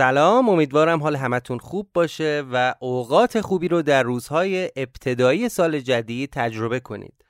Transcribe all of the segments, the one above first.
سلام امیدوارم حال همتون خوب باشه و اوقات خوبی رو در روزهای ابتدایی سال جدید تجربه کنید.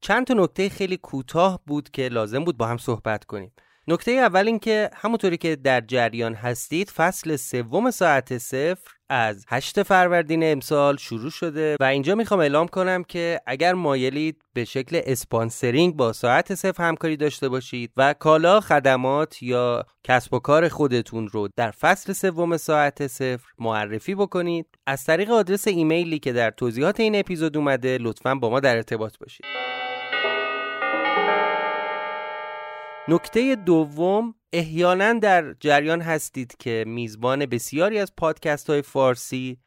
چند تا نکته خیلی کوتاه بود که لازم بود با هم صحبت کنیم. نکته اول این که همونطوری که در جریان هستید فصل سوم ساعت صفر از 8 فروردین امسال شروع شده و اینجا می‌خوام اعلام کنم که اگر مایلید به شکل اسپانسرینگ با ساعت صفر همکاری داشته باشید و کالا خدمات یا کسب و کار خودتون رو در فصل سوم ساعت صفر معرفی بکنید از طریق آدرس ایمیلی که در توضیحات این اپیزود اومده لطفا با ما در ارتباط باشید. نکته دوم احیانا در جریان هستید که میزبان بسیاری از پادکست های فارسی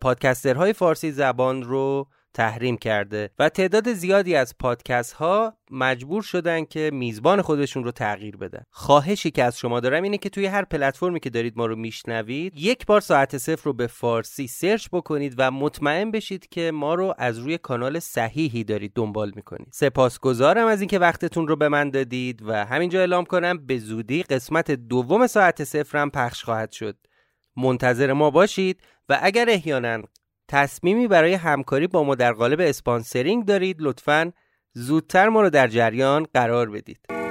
پادکسترهای فارسی زبان رو تحریم کرده و تعداد زیادی از پادکست ها مجبور شدن که میزبان خودشون رو تغییر بدن. خواهشی که از شما دارم اینه که توی هر پلتفرمی که دارید ما رو میشنوید یک بار ساعت صفر رو به فارسی سرچ بکنید و مطمئن بشید که ما رو از روی کانال صحیحی دارید دنبال می‌کنید. سپاسگزارم از اینکه وقتتون رو به من دادید و همینجا اعلام کنم به زودی قسمت دوم ساعت صفر هم پخش خواهد شد. منتظر ما باشید و اگر احیانا تصمیمی برای همکاری با ما در قالب اسپانسرینگ دارید. لطفا زودتر ما رو در جریان قرار بدید.